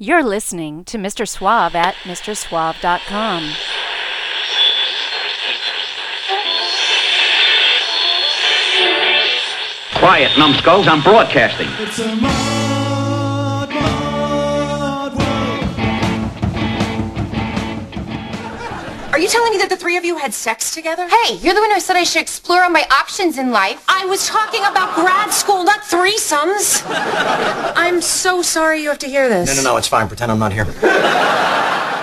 You're listening to Mr. Suave at MrSuave.com. Quiet, numbskulls. I'm broadcasting. Are you telling me that the three of you had sex together? Hey, you're the one who said I should explore all my options in life. I was talking about grad school, not threesomes. I'm so sorry you have to hear this. No, no, no, it's fine. Pretend I'm not here.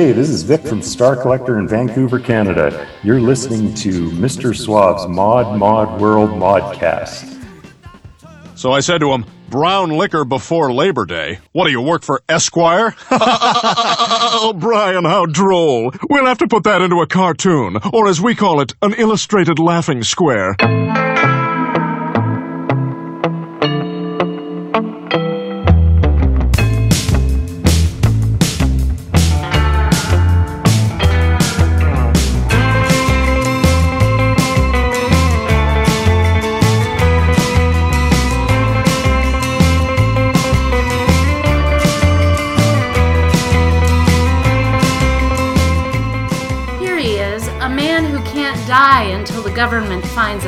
Hey, this is Vic from Star Collector in Vancouver, Canada. You're listening to Mr. Suave's Mod Mod World Modcast. So I said to him, Brown liquor before Labor Day? What do you work for Esquire? oh, Brian, how droll. We'll have to put that into a cartoon, or as we call it, an illustrated laughing square.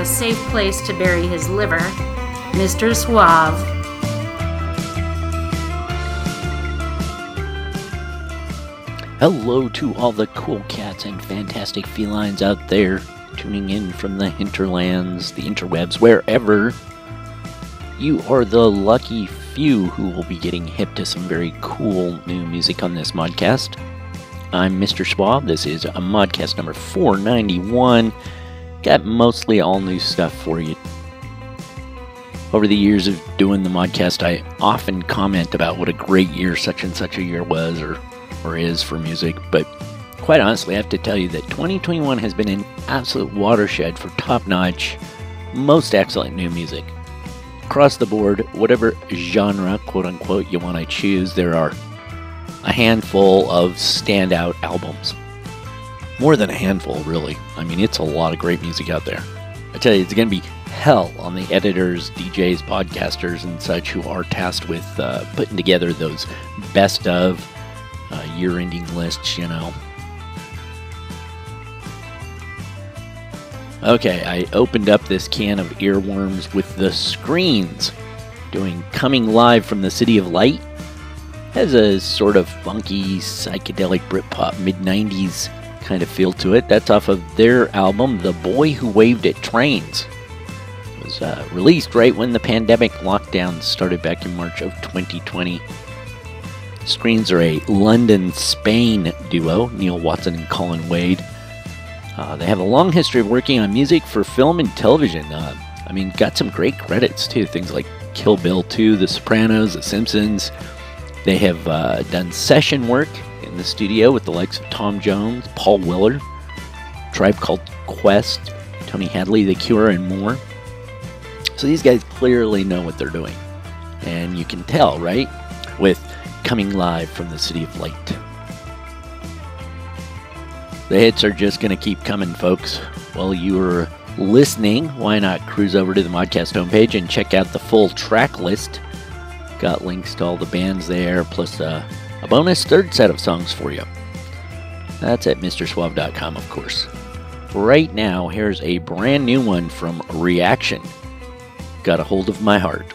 A safe place to bury his liver, Mr. Suave. Hello to all the cool cats and fantastic felines out there tuning in from the hinterlands, the interwebs, wherever. You are the lucky few who will be getting hip to some very cool new music on this modcast. I'm Mr. Suave. This is a modcast number 491. Got mostly all new stuff for you. Over the years of doing the modcast, I often comment about what a great year such and such a year was or or is for music, but quite honestly, I have to tell you that 2021 has been an absolute watershed for top notch, most excellent new music. Across the board, whatever genre, quote unquote, you want to choose, there are a handful of standout albums. More than a handful, really. I mean, it's a lot of great music out there. I tell you, it's going to be hell on the editors, DJs, podcasters, and such who are tasked with uh, putting together those best of uh, year ending lists, you know. Okay, I opened up this can of earworms with the screens doing Coming Live from the City of Light. Has a sort of funky, psychedelic Britpop mid 90s kind of feel to it. That's off of their album, The Boy Who Waved at Trains. It was uh, released right when the pandemic lockdown started back in March of 2020. Screens are a London Spain duo, Neil Watson and Colin Wade. Uh, they have a long history of working on music for film and television. Uh, I mean, got some great credits too. Things like Kill Bill 2, The Sopranos, The Simpsons. They have uh, done session work in the studio with the likes of Tom Jones, Paul Weller, Tribe Called Quest, Tony Hadley, The Cure, and more. So these guys clearly know what they're doing. And you can tell, right? With coming live from the City of Light. The hits are just going to keep coming, folks. While you're listening, why not cruise over to the Modcast homepage and check out the full track list? Got links to all the bands there, plus a, a bonus third set of songs for you. That's at MrSuave.com, of course. Right now, here's a brand new one from Reaction. Got a hold of my heart.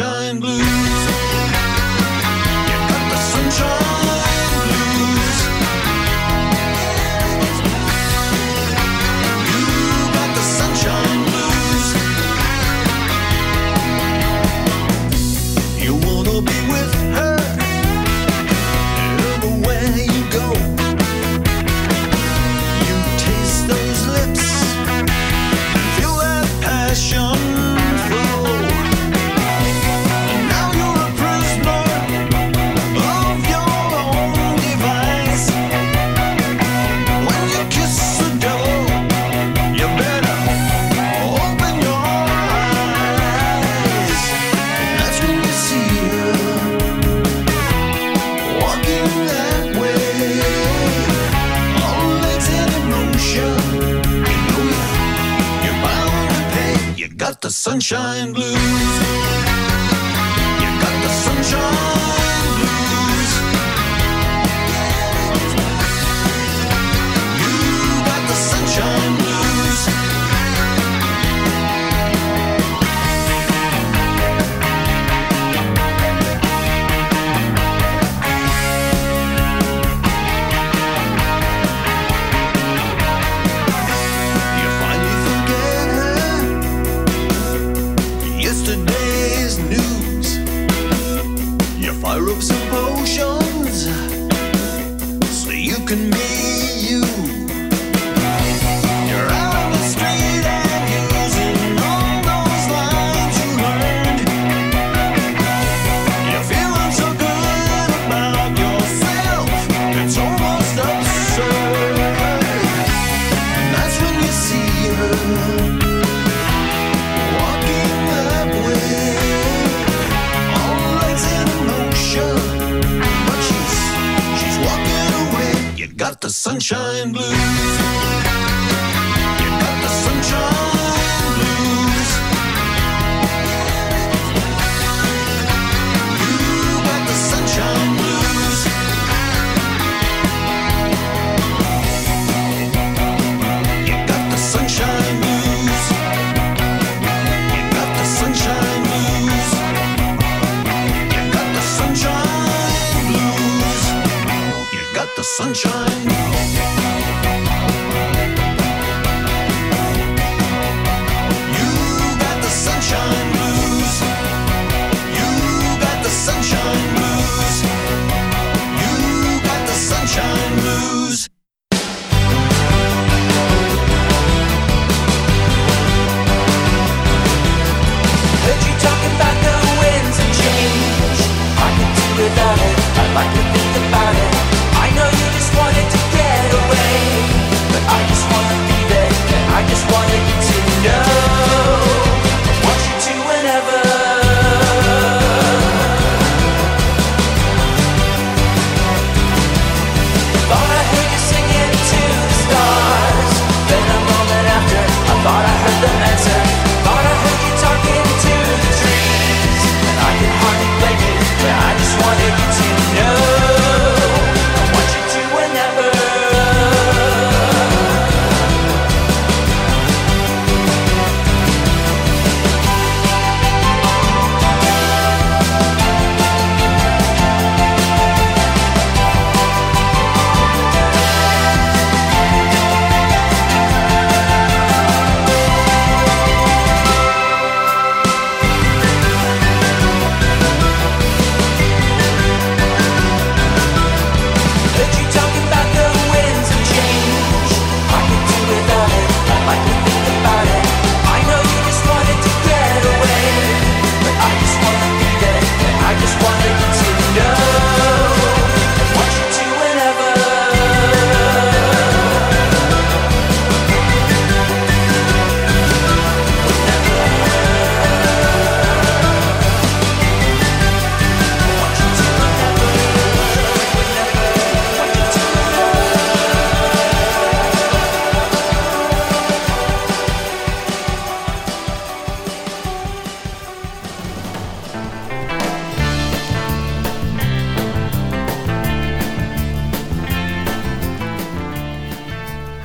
The sunshine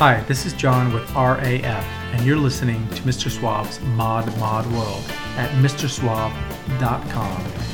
Hi, this is John with RAF, and you're listening to Mr. Suave's Mod Mod World at MrSuave.com.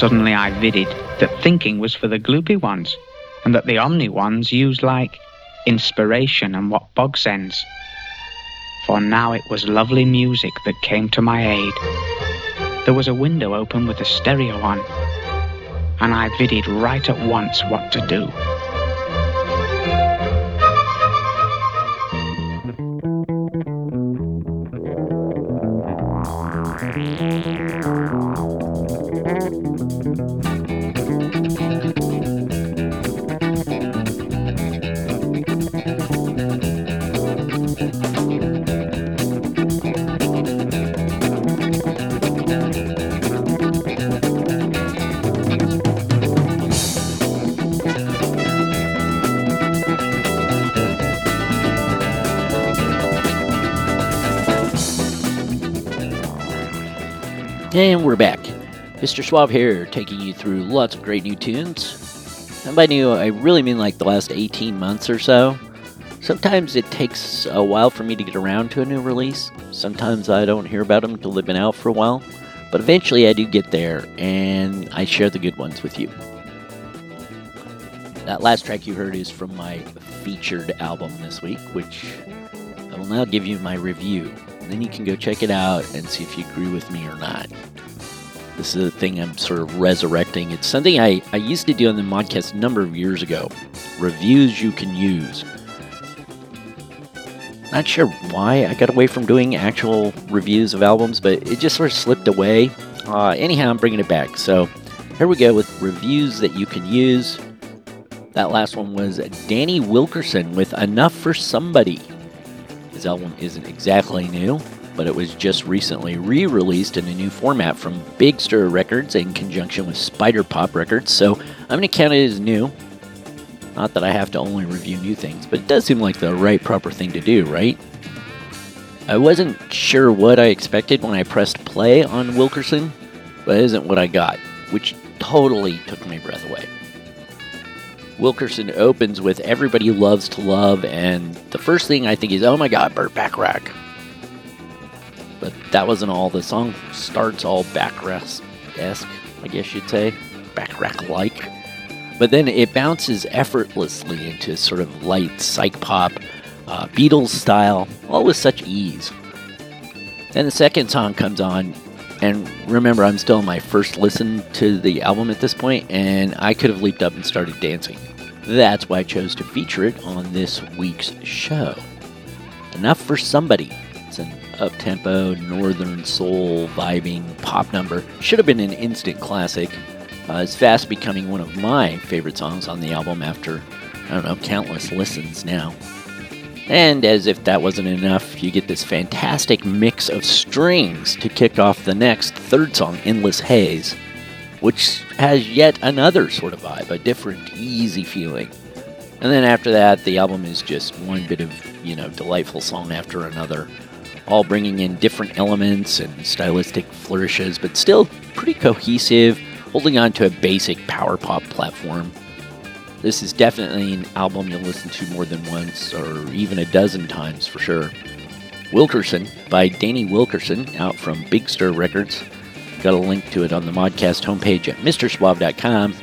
suddenly I viddied that thinking was for the gloopy ones, and that the oomny ones used like inspiration and what bog sends. For now it was lovely music that came to my aid. There was a window open with a stereo on, and I viddied right at once what to do. And we're back. Mr. Suave here, taking you through lots of great new tunes. And by new, I really mean like the last 18 months or so. Sometimes it takes a while for me to get around to a new release. Sometimes I don't hear about them until they've been out for a while. But eventually I do get there, and I share the good ones with you. That last track you heard is from my featured album this week, which I will now give you my review. Then you can go check it out and see if you agree with me or not. This is a thing I'm sort of resurrecting. It's something I, I used to do on the podcast a number of years ago. Reviews you can use. Not sure why I got away from doing actual reviews of albums, but it just sort of slipped away. Uh, anyhow, I'm bringing it back. So here we go with reviews that you can use. That last one was Danny Wilkerson with Enough for Somebody. His album isn't exactly new, but it was just recently re released in a new format from Big Stir Records in conjunction with Spider Pop Records, so I'm going to count it as new. Not that I have to only review new things, but it does seem like the right, proper thing to do, right? I wasn't sure what I expected when I pressed play on Wilkerson, but it isn't what I got, which totally took my breath away. Wilkerson opens with Everybody Loves to Love, and the first thing I think is, oh my god, Burt Bacharach. But that wasn't all. The song starts all Bacharach esque, I guess you'd say. Bacharach like. But then it bounces effortlessly into sort of light psych pop, uh, Beatles style, all with such ease. Then the second song comes on, and remember, I'm still my first listen to the album at this point, and I could have leaped up and started dancing. That's why I chose to feature it on this week's show. Enough for Somebody. It's an up tempo, northern soul vibing pop number. Should have been an instant classic. Uh, it's fast becoming one of my favorite songs on the album after, I don't know, countless listens now. And as if that wasn't enough, you get this fantastic mix of strings to kick off the next third song, Endless Haze, which has yet another sort of vibe, a different, easy feeling. And then after that, the album is just one bit of, you know, delightful song after another, all bringing in different elements and stylistic flourishes, but still pretty cohesive, holding on to a basic power pop platform. This is definitely an album you'll listen to more than once or even a dozen times for sure. Wilkerson by Danny Wilkerson out from Big Stir Records. Got a link to it on the Modcast homepage at MrSuave.com.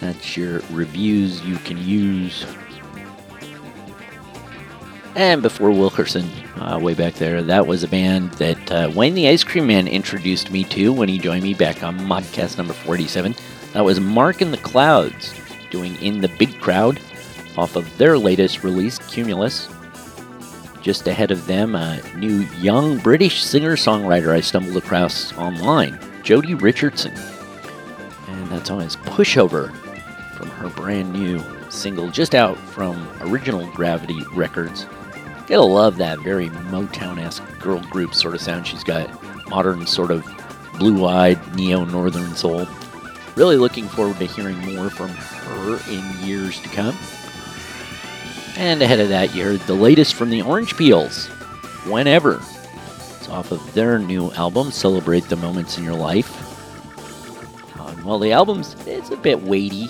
That's your reviews you can use. And before Wilkerson, uh, way back there, that was a band that uh, Wayne the Ice Cream Man introduced me to when he joined me back on Modcast number 47. That was Mark in the Clouds doing In the Big Crowd off of their latest release, Cumulus. Just ahead of them, a new young British singer songwriter I stumbled across online, Jodie Richardson. And that's on his Pushover from her brand new single just out from Original Gravity Records. Gotta love that very Motown esque girl group sort of sound she's got. Modern, sort of blue eyed, neo northern soul. Really looking forward to hearing more from her in years to come. And ahead of that, you heard the latest from the Orange Peels, Whenever. It's off of their new album, Celebrate the Moments in Your Life. Uh, well, the album's it's a bit weighty.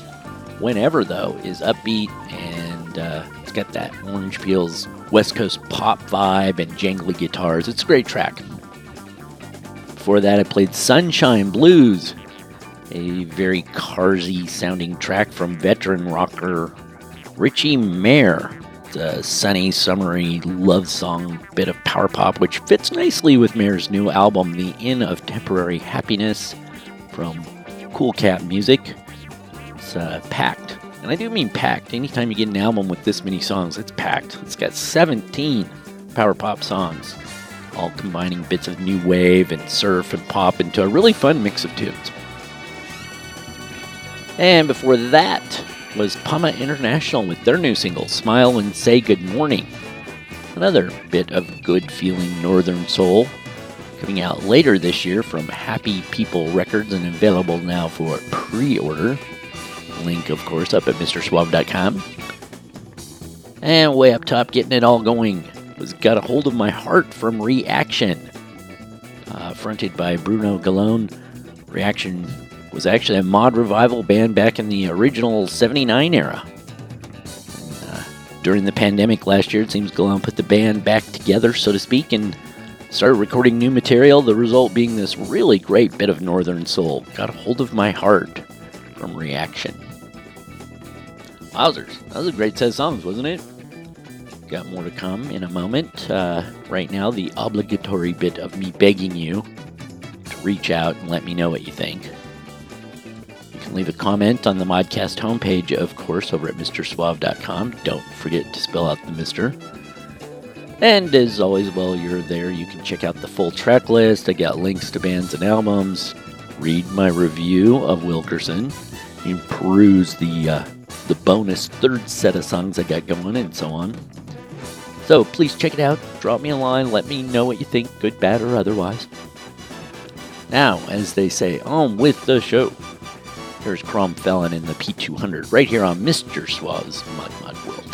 Whenever, though, is upbeat and uh, it's got that Orange Peels West Coast pop vibe and jangly guitars. It's a great track. Before that, I played Sunshine Blues, a very carsy sounding track from veteran rocker Richie Mayer. A sunny, summery love song bit of power pop, which fits nicely with Mayer's new album, The Inn of Temporary Happiness, from Cool Cat Music. It's uh, packed. And I do mean packed. Anytime you get an album with this many songs, it's packed. It's got 17 power pop songs, all combining bits of new wave and surf and pop into a really fun mix of tunes. And before that was Pama International with their new single, Smile and Say Good Morning. Another bit of good feeling northern soul coming out later this year from Happy People Records and available now for pre order. Link, of course, up at MrSuave.com. And way up top, getting it all going, was Got a Hold of My Heart from Reaction. Uh, fronted by Bruno Galone. Reaction was actually a mod revival band back in the original 79 era. And, uh, during the pandemic last year, it seems Galone put the band back together, so to speak, and started recording new material, the result being this really great bit of Northern Soul. Got a hold of my heart from Reaction. Wowzers, that was a great set of songs, wasn't it? Got more to come in a moment. Uh, right now, the obligatory bit of me begging you to reach out and let me know what you think. Can leave a comment on the Modcast homepage, of course, over at MrSuave.com. Don't forget to spell out the Mister. And as always, while you're there, you can check out the full track list. I got links to bands and albums. Read my review of Wilkerson. You can peruse the uh, the bonus third set of songs I got going, and so on. So please check it out. Drop me a line. Let me know what you think, good, bad, or otherwise. Now, as they say, on with the show. Here's Crom Fallon in the P200 right here on Mr. Suave's Mod Mod World.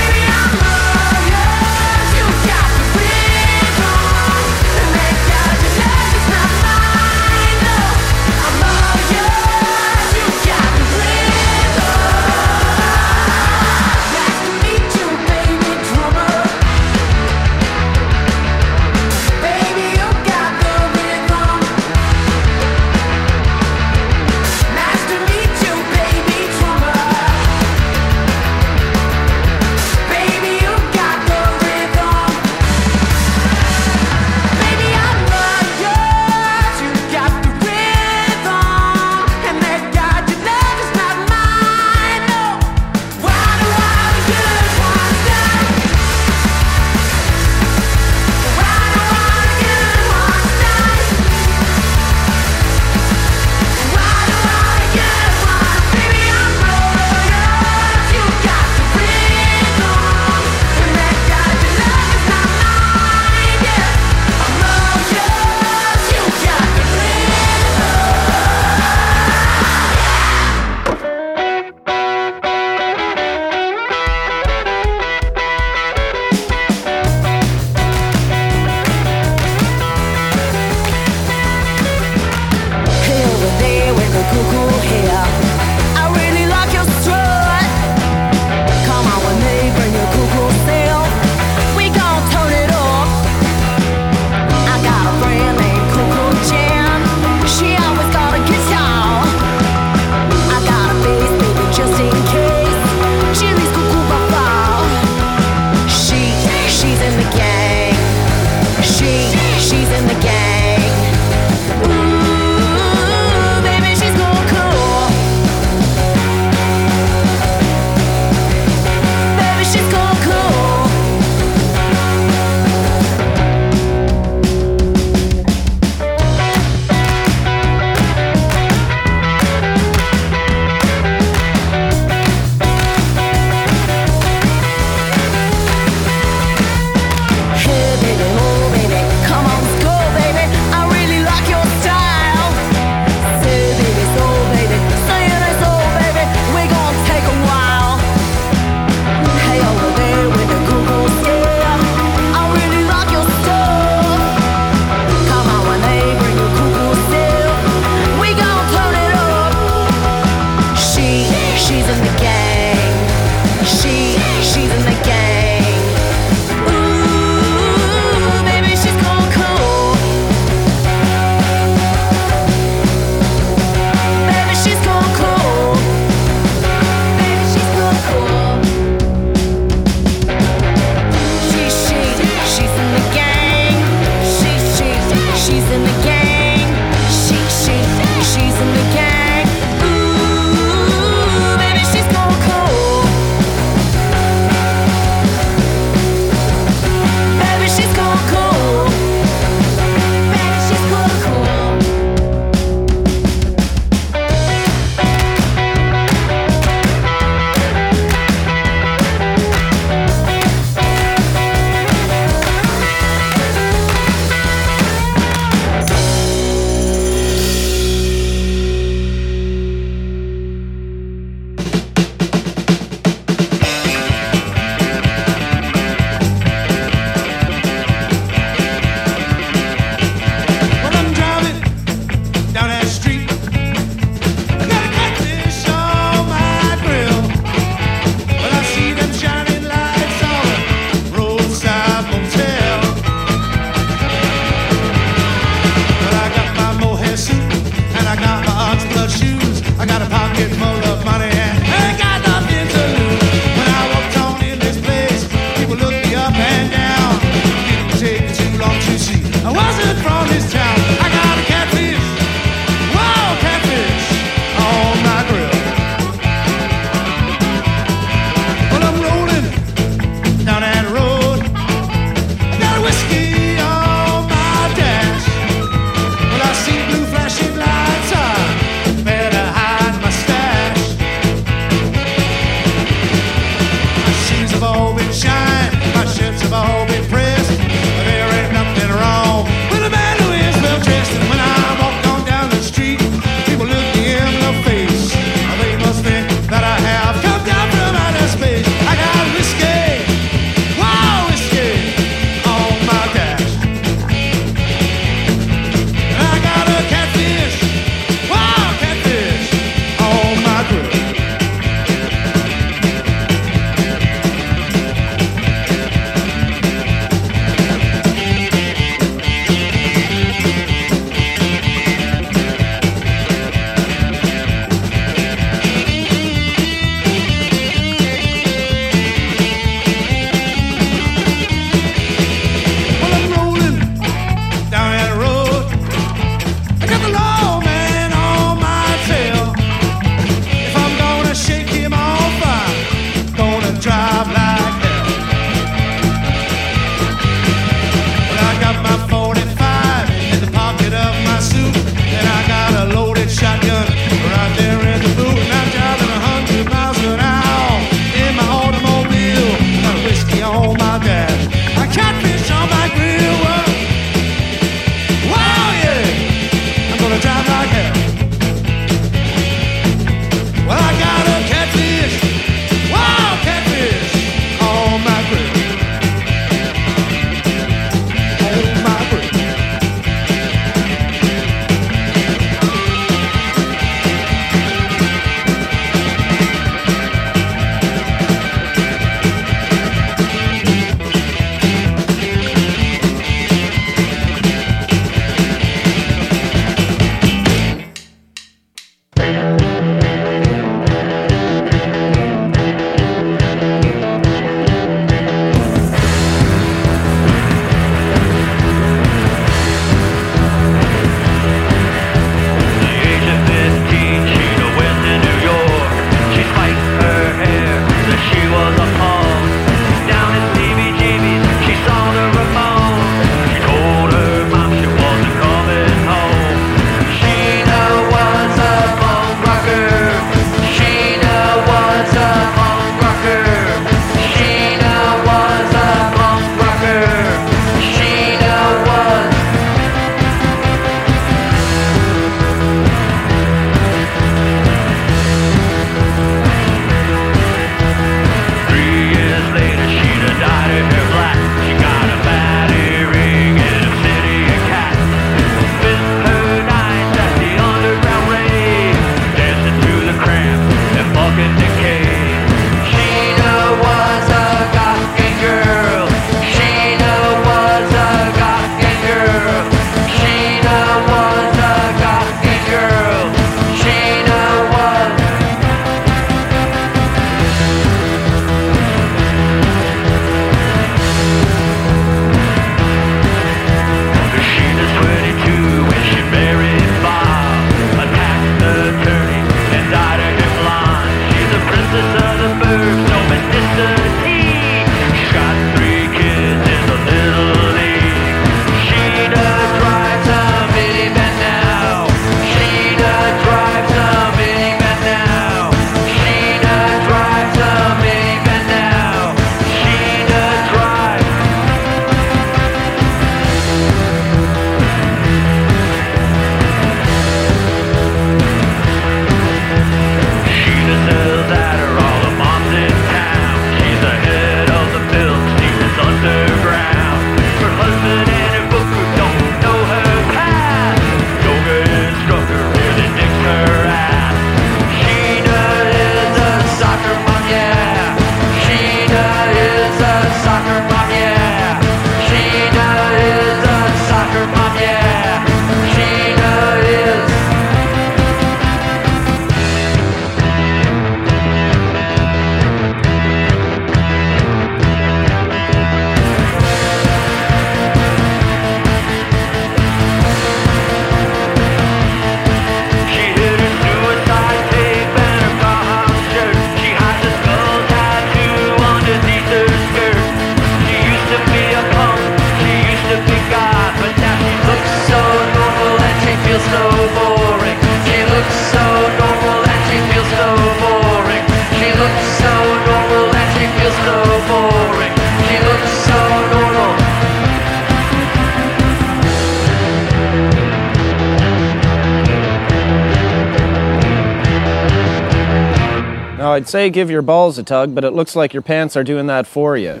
Say give your balls a tug, but it looks like your pants are doing that for you.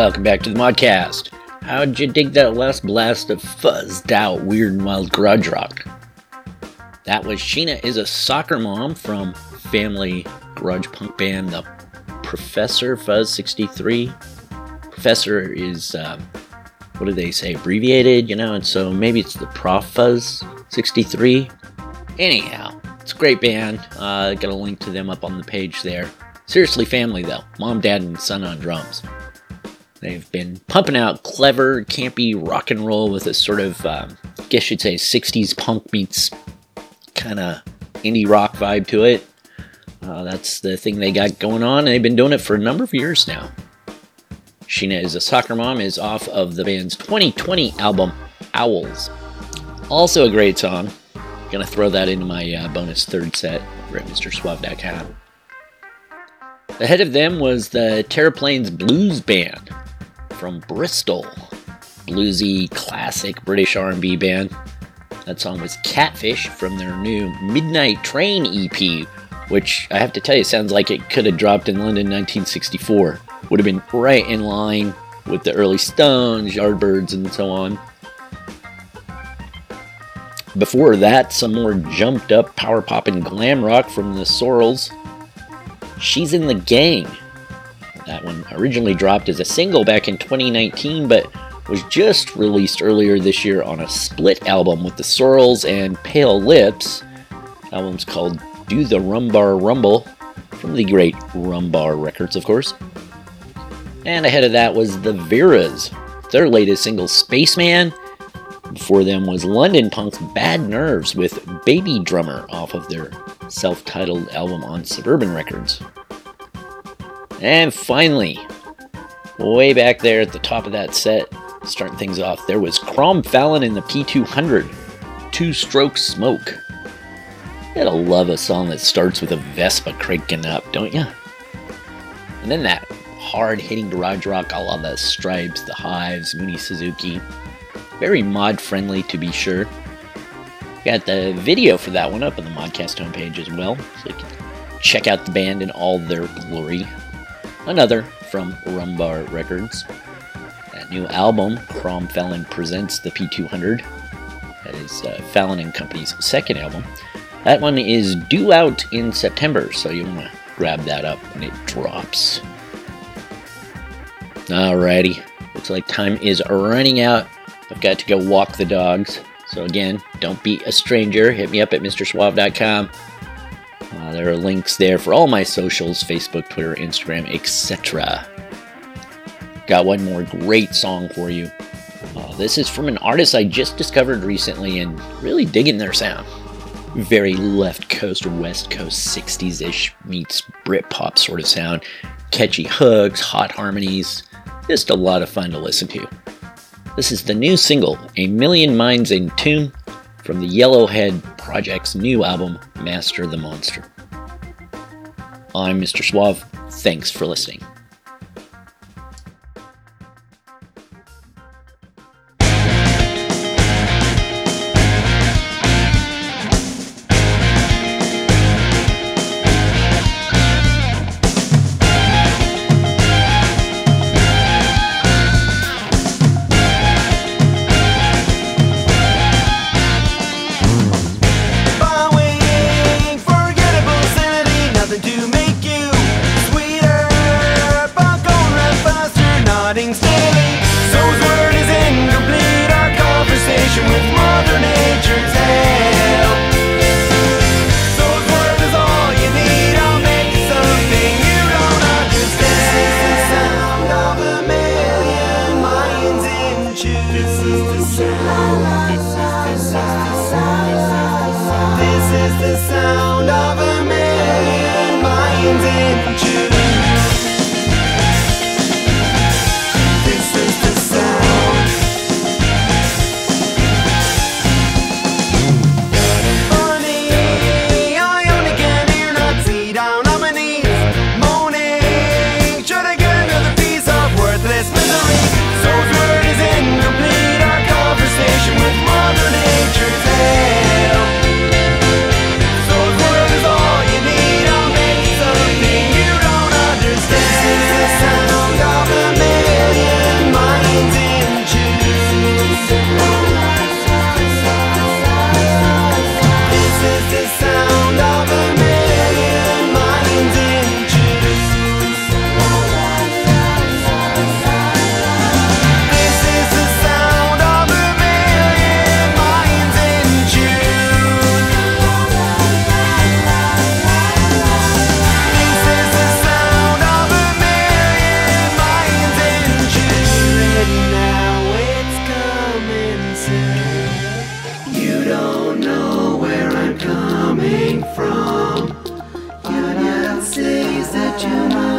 Welcome back to the Modcast. How'd you dig that last blast of fuzzed out weird and wild garage rock? That was Sheena is a soccer mom from family garage punk band the Professor Fuzz 63. Professor is, um, what do they say, abbreviated, you know, and so maybe it's the Prof Fuzz 63. Anyhow, it's a great band. Uh, got a link to them up on the page there. Seriously, family though. Mom, dad, and son on drums. They've been pumping out clever, campy rock and roll with a sort of, um, I guess you'd say, 60s punk meets kind of indie rock vibe to it. Uh, that's the thing they got going on, and they've been doing it for a number of years now. Sheena is a soccer mom is off of the band's 2020 album, Owls. Also a great song. Gonna throw that into my uh, bonus third set over at MrSuave.com. Ahead of them was the Terraplanes Blues Band from Bristol. Bluesy, classic British R&B band. That song was Catfish from their new Midnight Train EP, which I have to tell you sounds like it could have dropped in London 1964. Would have been right in line with the early Stones, Yardbirds, and so on. Before that, some more jumped up power pop and glam rock from the Sorrels. She's in the Gang. That one originally dropped as a single back in 2019, but was just released earlier this year on a split album with the Sorrels and Pale Lips. The album's called Do the Rumbar Rumble from the great Rumbar Records, of course. And ahead of that was the Veras, their latest single, Spaceman. Before them was London Punk's Bad Nerves with Baby Drummer off of their self titled album on Suburban Records. And finally, way back there at the top of that set, starting things off, there was Crom Fallon in the P200, Two Stroke Smoke. You gotta love a song that starts with a Vespa cranking up, don't ya? And then that hard hitting garage rock a la the Stripes, the Hives, Mooney Suzuki. Very mod friendly to be sure. Got the video for that one up on the Modcast homepage as well, so you can check out the band in all their glory. Another from Rumbar Records. That new album, Crom Fallon Presents the P200. That is uh, Fallon and Company's second album. That one is due out in September, so you want to grab that up when it drops. Alrighty, looks like time is running out. I've got to go walk the dogs. So again, don't be a stranger. Hit me up at MrSuave.com. Uh, there are links there for all my socials Facebook, Twitter, Instagram, etc. Got one more great song for you. Uh, this is from an artist I just discovered recently and really digging their sound. Very left coast or west coast 60s ish meets Britpop sort of sound. Catchy hooks, hot harmonies. Just a lot of fun to listen to. This is the new single, A Million Minds in Tune, from the Yellowhead Project's new album, Master the Monster. I'm Mr. Suave. Thanks for listening. coming from. United States that you might.